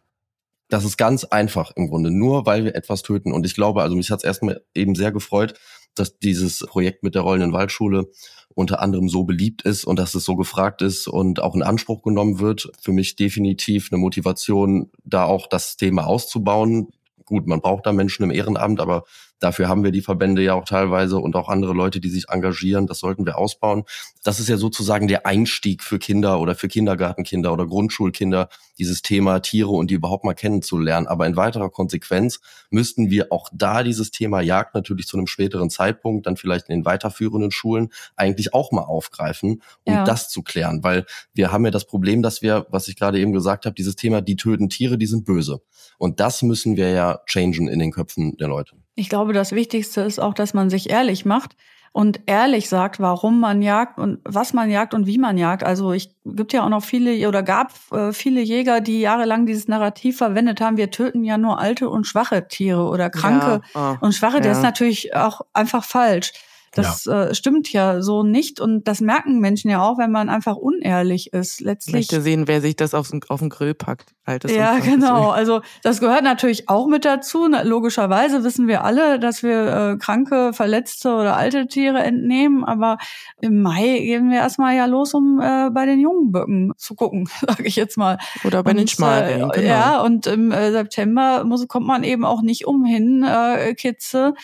Das ist ganz einfach im Grunde, nur weil wir etwas töten. Und ich glaube, also mich hat es erstmal eben sehr gefreut, dass dieses Projekt mit der rollenden Waldschule unter anderem so beliebt ist und dass es so gefragt ist und auch in Anspruch genommen wird. Für mich definitiv eine Motivation, da auch das Thema auszubauen. Gut, man braucht da Menschen im Ehrenamt, aber Dafür haben wir die Verbände ja auch teilweise und auch andere Leute, die sich engagieren. Das sollten wir ausbauen. Das ist ja sozusagen der Einstieg für Kinder oder für Kindergartenkinder oder Grundschulkinder, dieses Thema Tiere und die überhaupt mal kennenzulernen. Aber in weiterer Konsequenz müssten wir auch da dieses Thema Jagd natürlich zu einem späteren Zeitpunkt, dann vielleicht in den weiterführenden Schulen, eigentlich auch mal aufgreifen, um ja. das zu klären. Weil wir haben ja das Problem, dass wir, was ich gerade eben gesagt habe, dieses Thema, die töten Tiere, die sind böse. Und das müssen wir ja changen in den Köpfen der Leute. Ich glaube, das Wichtigste ist auch, dass man sich ehrlich macht und ehrlich sagt, warum man jagt und was man jagt und wie man jagt. Also ich gibt ja auch noch viele oder gab äh, viele Jäger, die jahrelang dieses Narrativ verwendet haben, wir töten ja nur alte und schwache Tiere oder kranke ja, oh, und schwache. Ja. Das ist natürlich auch einfach falsch. Das ja. äh, stimmt ja so nicht und das merken Menschen ja auch, wenn man einfach unehrlich ist. Letztlich. Ich möchte sehen, wer sich das auf den, auf den Grill packt. Altes ja, genau. Also das gehört natürlich auch mit dazu. Logischerweise wissen wir alle, dass wir äh, kranke, verletzte oder alte Tiere entnehmen. Aber im Mai gehen wir erstmal ja los, um äh, bei den jungen Böcken zu gucken, sage ich jetzt mal. Oder bei und, den. Äh, genau. Ja, und im äh, September muss, kommt man eben auch nicht umhin, äh, Kitze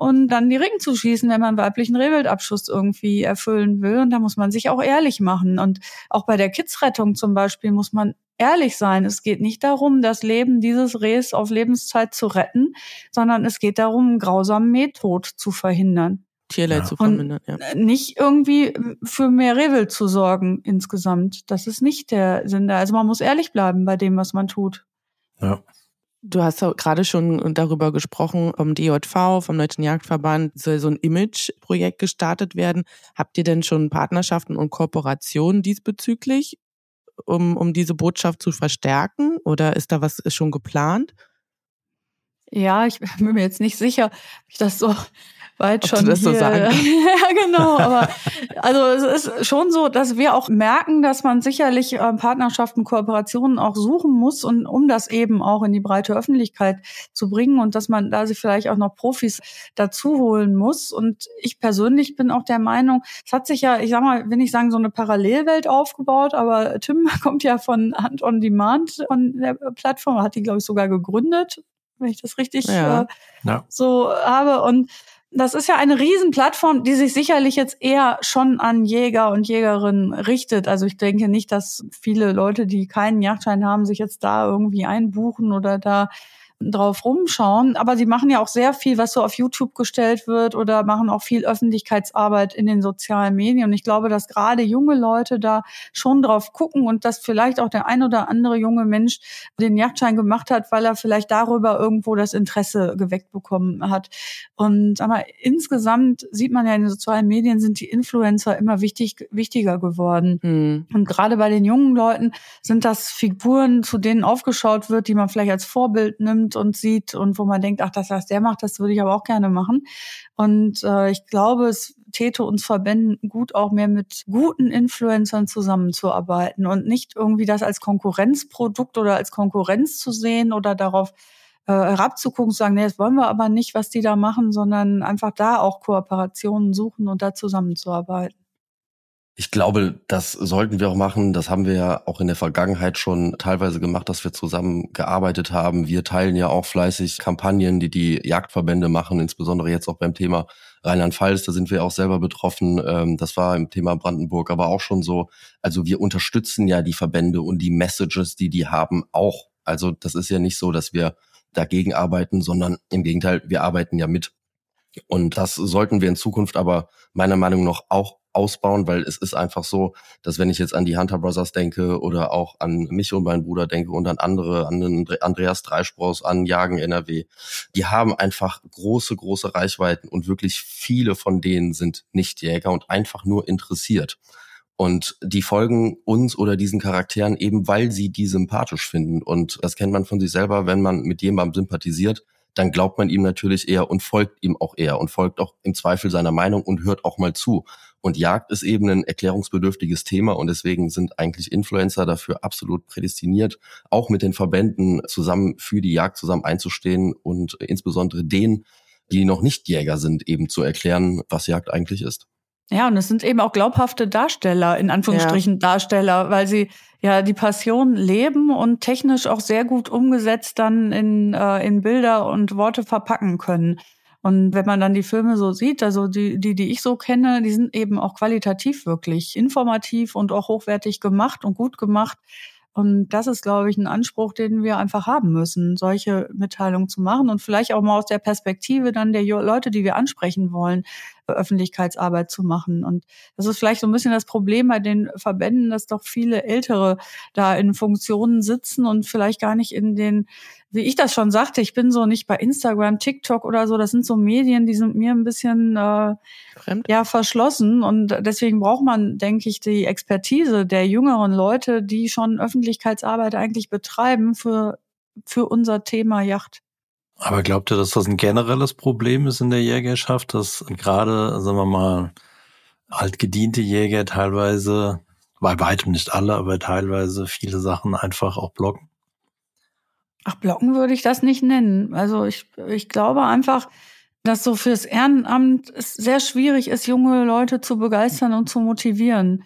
und dann die Ringen zu schießen, wenn man weiblichen Rehwildabschuss irgendwie erfüllen will. Und da muss man sich auch ehrlich machen. Und auch bei der Kidsrettung zum Beispiel muss man ehrlich sein. Es geht nicht darum, das Leben dieses Rehs auf Lebenszeit zu retten, sondern es geht darum, einen grausamen Mehtod zu verhindern. Tierleid ja. zu vermindern, ja. Nicht irgendwie für mehr Rehwild zu sorgen insgesamt. Das ist nicht der Sinn da. Also man muss ehrlich bleiben bei dem, was man tut. Ja. Du hast gerade schon darüber gesprochen, vom DJV, vom Deutschen Jagdverband, soll so ein Image-Projekt gestartet werden. Habt ihr denn schon Partnerschaften und Kooperationen diesbezüglich, um, um diese Botschaft zu verstärken? Oder ist da was schon geplant? Ja, ich bin mir jetzt nicht sicher, ob ich das so weit schon das hier. So sagen ja, genau. Aber also es ist schon so, dass wir auch merken, dass man sicherlich äh, Partnerschaften, Kooperationen auch suchen muss und um das eben auch in die breite Öffentlichkeit zu bringen und dass man da sich vielleicht auch noch Profis dazu holen muss. Und ich persönlich bin auch der Meinung, es hat sich ja, ich sag mal, will nicht sagen, so eine Parallelwelt aufgebaut, aber Tim kommt ja von Hand on Demand von der Plattform, hat die, glaube ich, sogar gegründet wenn ich das richtig ja. Äh, ja. so habe. Und das ist ja eine Riesenplattform, die sich sicherlich jetzt eher schon an Jäger und Jägerinnen richtet. Also ich denke nicht, dass viele Leute, die keinen Jagdschein haben, sich jetzt da irgendwie einbuchen oder da drauf rumschauen. Aber sie machen ja auch sehr viel, was so auf YouTube gestellt wird oder machen auch viel Öffentlichkeitsarbeit in den sozialen Medien. Und ich glaube, dass gerade junge Leute da schon drauf gucken und dass vielleicht auch der ein oder andere junge Mensch den Jagdschein gemacht hat, weil er vielleicht darüber irgendwo das Interesse geweckt bekommen hat. Und aber insgesamt sieht man ja in den sozialen Medien sind die Influencer immer wichtig, wichtiger geworden. Mhm. Und gerade bei den jungen Leuten sind das Figuren, zu denen aufgeschaut wird, die man vielleicht als Vorbild nimmt nimmt und sieht und wo man denkt, ach, das, was der macht, das würde ich aber auch gerne machen. Und äh, ich glaube, es täte uns Verbänden gut, auch mehr mit guten Influencern zusammenzuarbeiten und nicht irgendwie das als Konkurrenzprodukt oder als Konkurrenz zu sehen oder darauf äh, herabzugucken, zu sagen, nee, das wollen wir aber nicht, was die da machen, sondern einfach da auch Kooperationen suchen und da zusammenzuarbeiten. Ich glaube, das sollten wir auch machen. Das haben wir ja auch in der Vergangenheit schon teilweise gemacht, dass wir zusammen gearbeitet haben. Wir teilen ja auch fleißig Kampagnen, die die Jagdverbände machen, insbesondere jetzt auch beim Thema Rheinland-Pfalz. Da sind wir auch selber betroffen. Ähm, das war im Thema Brandenburg aber auch schon so. Also wir unterstützen ja die Verbände und die Messages, die die haben, auch. Also das ist ja nicht so, dass wir dagegen arbeiten, sondern im Gegenteil, wir arbeiten ja mit. Und das sollten wir in Zukunft aber meiner Meinung nach auch ausbauen, weil es ist einfach so, dass wenn ich jetzt an die Hunter Brothers denke oder auch an mich und meinen Bruder denke und an andere, an den Andreas Dreispross, an Jagen NRW, die haben einfach große, große Reichweiten und wirklich viele von denen sind nicht Jäger und einfach nur interessiert. Und die folgen uns oder diesen Charakteren eben, weil sie die sympathisch finden. Und das kennt man von sich selber, wenn man mit jemandem sympathisiert, dann glaubt man ihm natürlich eher und folgt ihm auch eher und folgt auch im Zweifel seiner Meinung und hört auch mal zu. Und Jagd ist eben ein erklärungsbedürftiges Thema und deswegen sind eigentlich Influencer dafür absolut prädestiniert, auch mit den Verbänden zusammen für die Jagd zusammen einzustehen und insbesondere den die noch nicht Jäger sind, eben zu erklären, was Jagd eigentlich ist. Ja, und es sind eben auch glaubhafte Darsteller, in Anführungsstrichen ja. Darsteller, weil sie ja die Passion leben und technisch auch sehr gut umgesetzt dann in, äh, in Bilder und Worte verpacken können. Und wenn man dann die Filme so sieht, also die, die, die ich so kenne, die sind eben auch qualitativ wirklich informativ und auch hochwertig gemacht und gut gemacht. Und das ist, glaube ich, ein Anspruch, den wir einfach haben müssen, solche Mitteilungen zu machen und vielleicht auch mal aus der Perspektive dann der Leute, die wir ansprechen wollen, Öffentlichkeitsarbeit zu machen. Und das ist vielleicht so ein bisschen das Problem bei den Verbänden, dass doch viele Ältere da in Funktionen sitzen und vielleicht gar nicht in den wie ich das schon sagte, ich bin so nicht bei Instagram, TikTok oder so. Das sind so Medien, die sind mir ein bisschen äh, Fremd. ja verschlossen und deswegen braucht man, denke ich, die Expertise der jüngeren Leute, die schon Öffentlichkeitsarbeit eigentlich betreiben für für unser Thema Yacht. Aber glaubt ihr, dass das ein generelles Problem ist in der Jägerschaft, dass gerade, sagen wir mal, altgediente Jäger teilweise, bei weitem nicht alle, aber teilweise viele Sachen einfach auch blocken? Ach, blocken würde ich das nicht nennen. Also ich, ich glaube einfach, dass so fürs Ehrenamt es sehr schwierig ist, junge Leute zu begeistern und zu motivieren,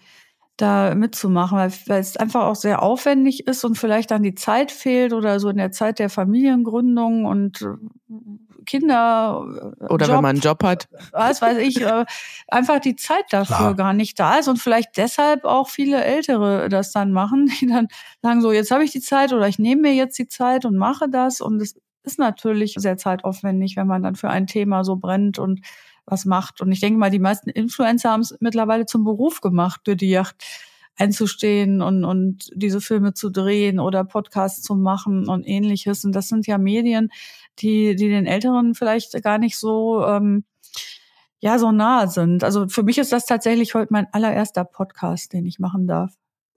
da mitzumachen, weil, weil es einfach auch sehr aufwendig ist und vielleicht dann die Zeit fehlt oder so in der Zeit der Familiengründung und Kinder. Äh, Oder Job, wenn man einen Job hat. Was weiß ich, äh, einfach die Zeit dafür Klar. gar nicht da ist und vielleicht deshalb auch viele Ältere das dann machen, die dann sagen so, jetzt habe ich die Zeit oder ich nehme mir jetzt die Zeit und mache das und es ist natürlich sehr zeitaufwendig, wenn man dann für ein Thema so brennt und was macht. Und ich denke mal, die meisten Influencer haben es mittlerweile zum Beruf gemacht, für die Yacht einzustehen und, und diese Filme zu drehen oder Podcasts zu machen und ähnliches. Und das sind ja Medien, die, die den Älteren vielleicht gar nicht so, ähm, ja, so nahe sind. Also für mich ist das tatsächlich heute mein allererster Podcast, den ich machen darf.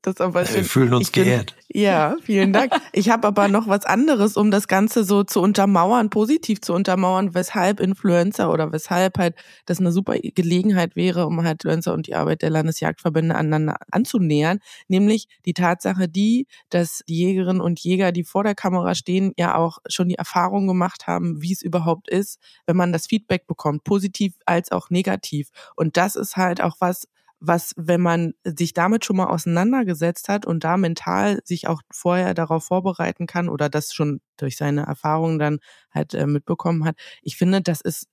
Das aber schön. Wir fühlen uns bin, geehrt. Ja, vielen Dank. Ich habe aber noch was anderes, um das Ganze so zu untermauern, positiv zu untermauern, weshalb Influencer oder weshalb halt das eine super Gelegenheit wäre, um halt Influencer und die Arbeit der Landesjagdverbände aneinander anzunähern. Nämlich die Tatsache die, dass die Jägerinnen und Jäger, die vor der Kamera stehen, ja auch schon die Erfahrung gemacht haben, wie es überhaupt ist, wenn man das Feedback bekommt, positiv als auch negativ. Und das ist halt auch was, was, wenn man sich damit schon mal auseinandergesetzt hat und da mental sich auch vorher darauf vorbereiten kann oder das schon durch seine Erfahrungen dann halt äh, mitbekommen hat, ich finde, das ist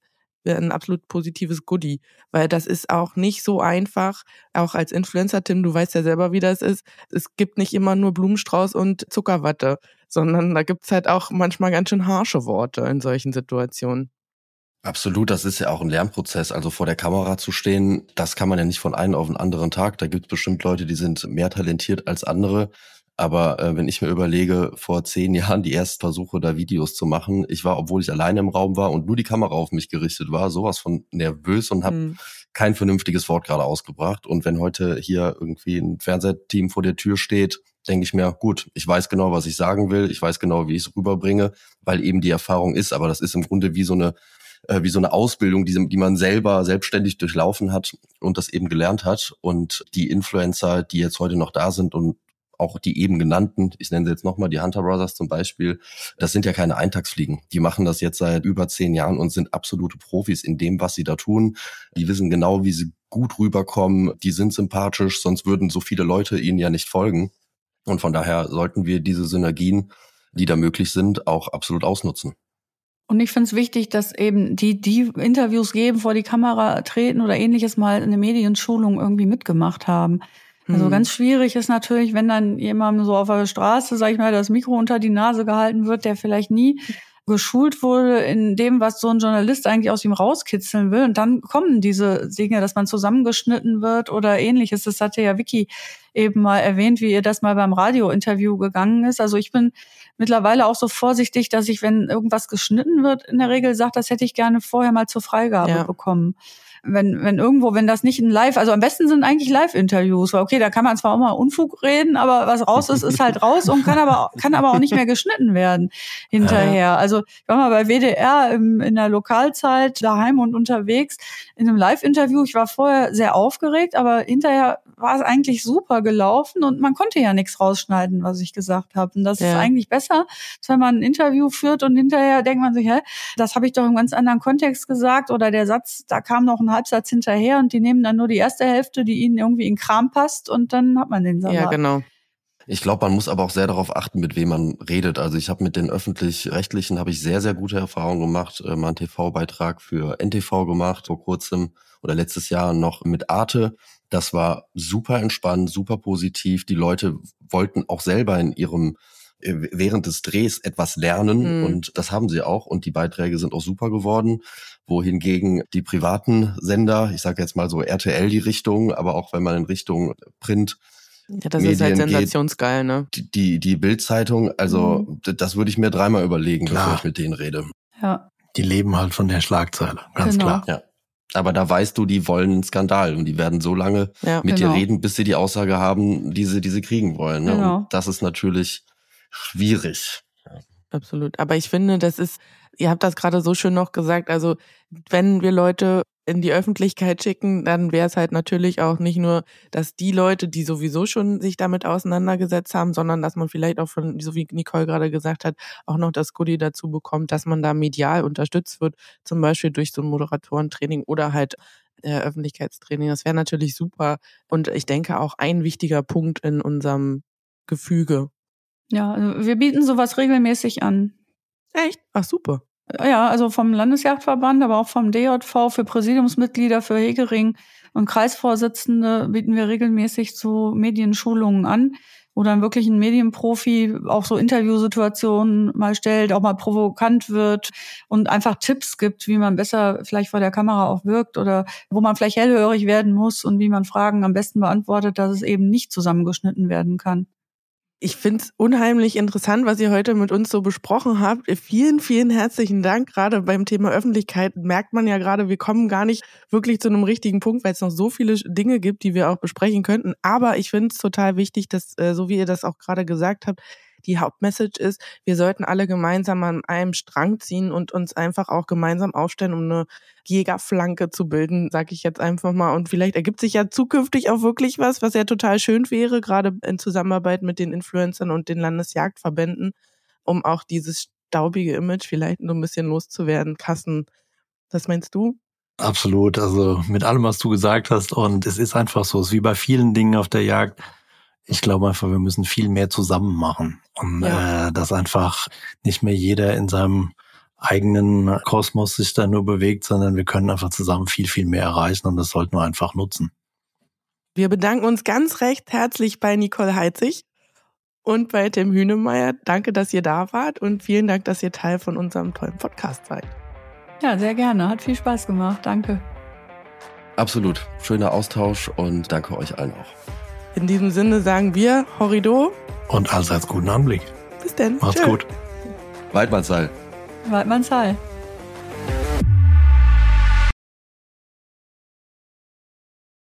ein absolut positives Goodie, weil das ist auch nicht so einfach, auch als Influencer, Tim, du weißt ja selber, wie das ist. Es gibt nicht immer nur Blumenstrauß und Zuckerwatte, sondern da gibt's halt auch manchmal ganz schön harsche Worte in solchen Situationen. Absolut, das ist ja auch ein Lernprozess. Also vor der Kamera zu stehen, das kann man ja nicht von einem auf den anderen Tag. Da gibt es bestimmt Leute, die sind mehr talentiert als andere. Aber äh, wenn ich mir überlege, vor zehn Jahren die ersten Versuche, da Videos zu machen, ich war, obwohl ich alleine im Raum war und nur die Kamera auf mich gerichtet war, sowas von nervös und habe mhm. kein vernünftiges Wort gerade ausgebracht. Und wenn heute hier irgendwie ein Fernsehteam vor der Tür steht, denke ich mir, gut, ich weiß genau, was ich sagen will, ich weiß genau, wie ich es rüberbringe, weil eben die Erfahrung ist. Aber das ist im Grunde wie so eine äh, wie so eine Ausbildung, die, die man selber selbstständig durchlaufen hat und das eben gelernt hat. Und die Influencer, die jetzt heute noch da sind und auch die eben genannten, ich nenne sie jetzt nochmal die Hunter Brothers zum Beispiel, das sind ja keine Eintagsfliegen. Die machen das jetzt seit über zehn Jahren und sind absolute Profis in dem, was sie da tun. Die wissen genau, wie sie gut rüberkommen. Die sind sympathisch, sonst würden so viele Leute ihnen ja nicht folgen. Und von daher sollten wir diese Synergien, die da möglich sind, auch absolut ausnutzen. Und ich finde es wichtig, dass eben die, die Interviews geben, vor die Kamera treten oder ähnliches mal eine Medienschulung irgendwie mitgemacht haben. Also mhm. ganz schwierig ist natürlich, wenn dann jemandem so auf der Straße, sag ich mal, das Mikro unter die Nase gehalten wird, der vielleicht nie geschult wurde in dem, was so ein Journalist eigentlich aus ihm rauskitzeln will. Und dann kommen diese Dinge, dass man zusammengeschnitten wird oder ähnliches. Das hatte ja Vicky eben mal erwähnt, wie ihr das mal beim Radiointerview gegangen ist. Also ich bin mittlerweile auch so vorsichtig, dass ich, wenn irgendwas geschnitten wird, in der Regel sage, das hätte ich gerne vorher mal zur Freigabe ja. bekommen wenn, wenn irgendwo, wenn das nicht ein Live, also am besten sind eigentlich Live-Interviews, weil okay, da kann man zwar auch mal Unfug reden, aber was raus ist, ist halt raus und kann aber, kann aber auch nicht mehr geschnitten werden hinterher. Also ich war mal bei WDR im, in der Lokalzeit daheim und unterwegs in einem Live-Interview. Ich war vorher sehr aufgeregt, aber hinterher war es eigentlich super gelaufen und man konnte ja nichts rausschneiden, was ich gesagt habe. Und das ja. ist eigentlich besser, als wenn man ein Interview führt und hinterher denkt man sich, hä, das habe ich doch im ganz anderen Kontext gesagt oder der Satz, da kam noch ein Halbsatz hinterher und die nehmen dann nur die erste Hälfte, die ihnen irgendwie in Kram passt und dann hat man den Salat. Ja, genau. Ich glaube, man muss aber auch sehr darauf achten, mit wem man redet. Also ich habe mit den öffentlich-rechtlichen habe ich sehr, sehr gute Erfahrungen gemacht. Äh, mal einen TV-Beitrag für NTV gemacht vor kurzem oder letztes Jahr noch mit Arte. Das war super entspannt, super positiv. Die Leute wollten auch selber in ihrem äh, während des Drehs etwas lernen mhm. und das haben sie auch und die Beiträge sind auch super geworden, wohingegen die privaten Sender, ich sage jetzt mal so RTL die Richtung, aber auch wenn man in Richtung Print ja, das Medien ist halt sensationsgeil, geht, ne? Die, die, die Bildzeitung, also mhm. das würde ich mir dreimal überlegen, klar. bevor ich mit denen rede. Ja. Die leben halt von der Schlagzeile, ganz genau. klar. Ja. Aber da weißt du, die wollen einen Skandal und die werden so lange ja, mit genau. dir reden, bis sie die Aussage haben, die sie, die sie kriegen wollen. Ne? Genau. Und das ist natürlich schwierig. Absolut. Aber ich finde, das ist, ihr habt das gerade so schön noch gesagt, also wenn wir Leute in die Öffentlichkeit schicken, dann wäre es halt natürlich auch nicht nur, dass die Leute, die sowieso schon sich damit auseinandergesetzt haben, sondern dass man vielleicht auch von, so wie Nicole gerade gesagt hat, auch noch das Goodie dazu bekommt, dass man da medial unterstützt wird, zum Beispiel durch so ein Moderatorentraining oder halt äh, Öffentlichkeitstraining. Das wäre natürlich super und ich denke auch ein wichtiger Punkt in unserem Gefüge. Ja, also wir bieten sowas regelmäßig an. Echt? Ach super. Ja, also vom Landesjagdverband, aber auch vom DJV für Präsidiumsmitglieder, für Hegering und Kreisvorsitzende bieten wir regelmäßig so Medienschulungen an, wo dann wirklich ein Medienprofi auch so Interviewsituationen mal stellt, auch mal provokant wird und einfach Tipps gibt, wie man besser vielleicht vor der Kamera auch wirkt oder wo man vielleicht hellhörig werden muss und wie man Fragen am besten beantwortet, dass es eben nicht zusammengeschnitten werden kann. Ich finde es unheimlich interessant, was ihr heute mit uns so besprochen habt. Vielen, vielen herzlichen Dank. Gerade beim Thema Öffentlichkeit merkt man ja gerade, wir kommen gar nicht wirklich zu einem richtigen Punkt, weil es noch so viele Dinge gibt, die wir auch besprechen könnten. Aber ich finde es total wichtig, dass, äh, so wie ihr das auch gerade gesagt habt, die Hauptmessage ist, wir sollten alle gemeinsam an einem Strang ziehen und uns einfach auch gemeinsam aufstellen, um eine Jägerflanke zu bilden, sage ich jetzt einfach mal. Und vielleicht ergibt sich ja zukünftig auch wirklich was, was ja total schön wäre, gerade in Zusammenarbeit mit den Influencern und den Landesjagdverbänden, um auch dieses staubige Image vielleicht nur ein bisschen loszuwerden. Kassen, was meinst du? Absolut, also mit allem, was du gesagt hast. Und es ist einfach so, es ist wie bei vielen Dingen auf der Jagd ich glaube einfach, wir müssen viel mehr zusammen machen. Und ja. äh, dass einfach nicht mehr jeder in seinem eigenen Kosmos sich da nur bewegt, sondern wir können einfach zusammen viel, viel mehr erreichen und das sollten wir einfach nutzen. Wir bedanken uns ganz recht herzlich bei Nicole Heitzig und bei Tim Hünemeyer. Danke, dass ihr da wart und vielen Dank, dass ihr Teil von unserem tollen Podcast seid. Ja, sehr gerne. Hat viel Spaß gemacht. Danke. Absolut. Schöner Austausch und danke euch allen auch. In diesem Sinne sagen wir Horrido. Und allseits guten Anblick. Bis denn. Macht's Tschö. gut. Weidmannsheil. Weidmannsheil.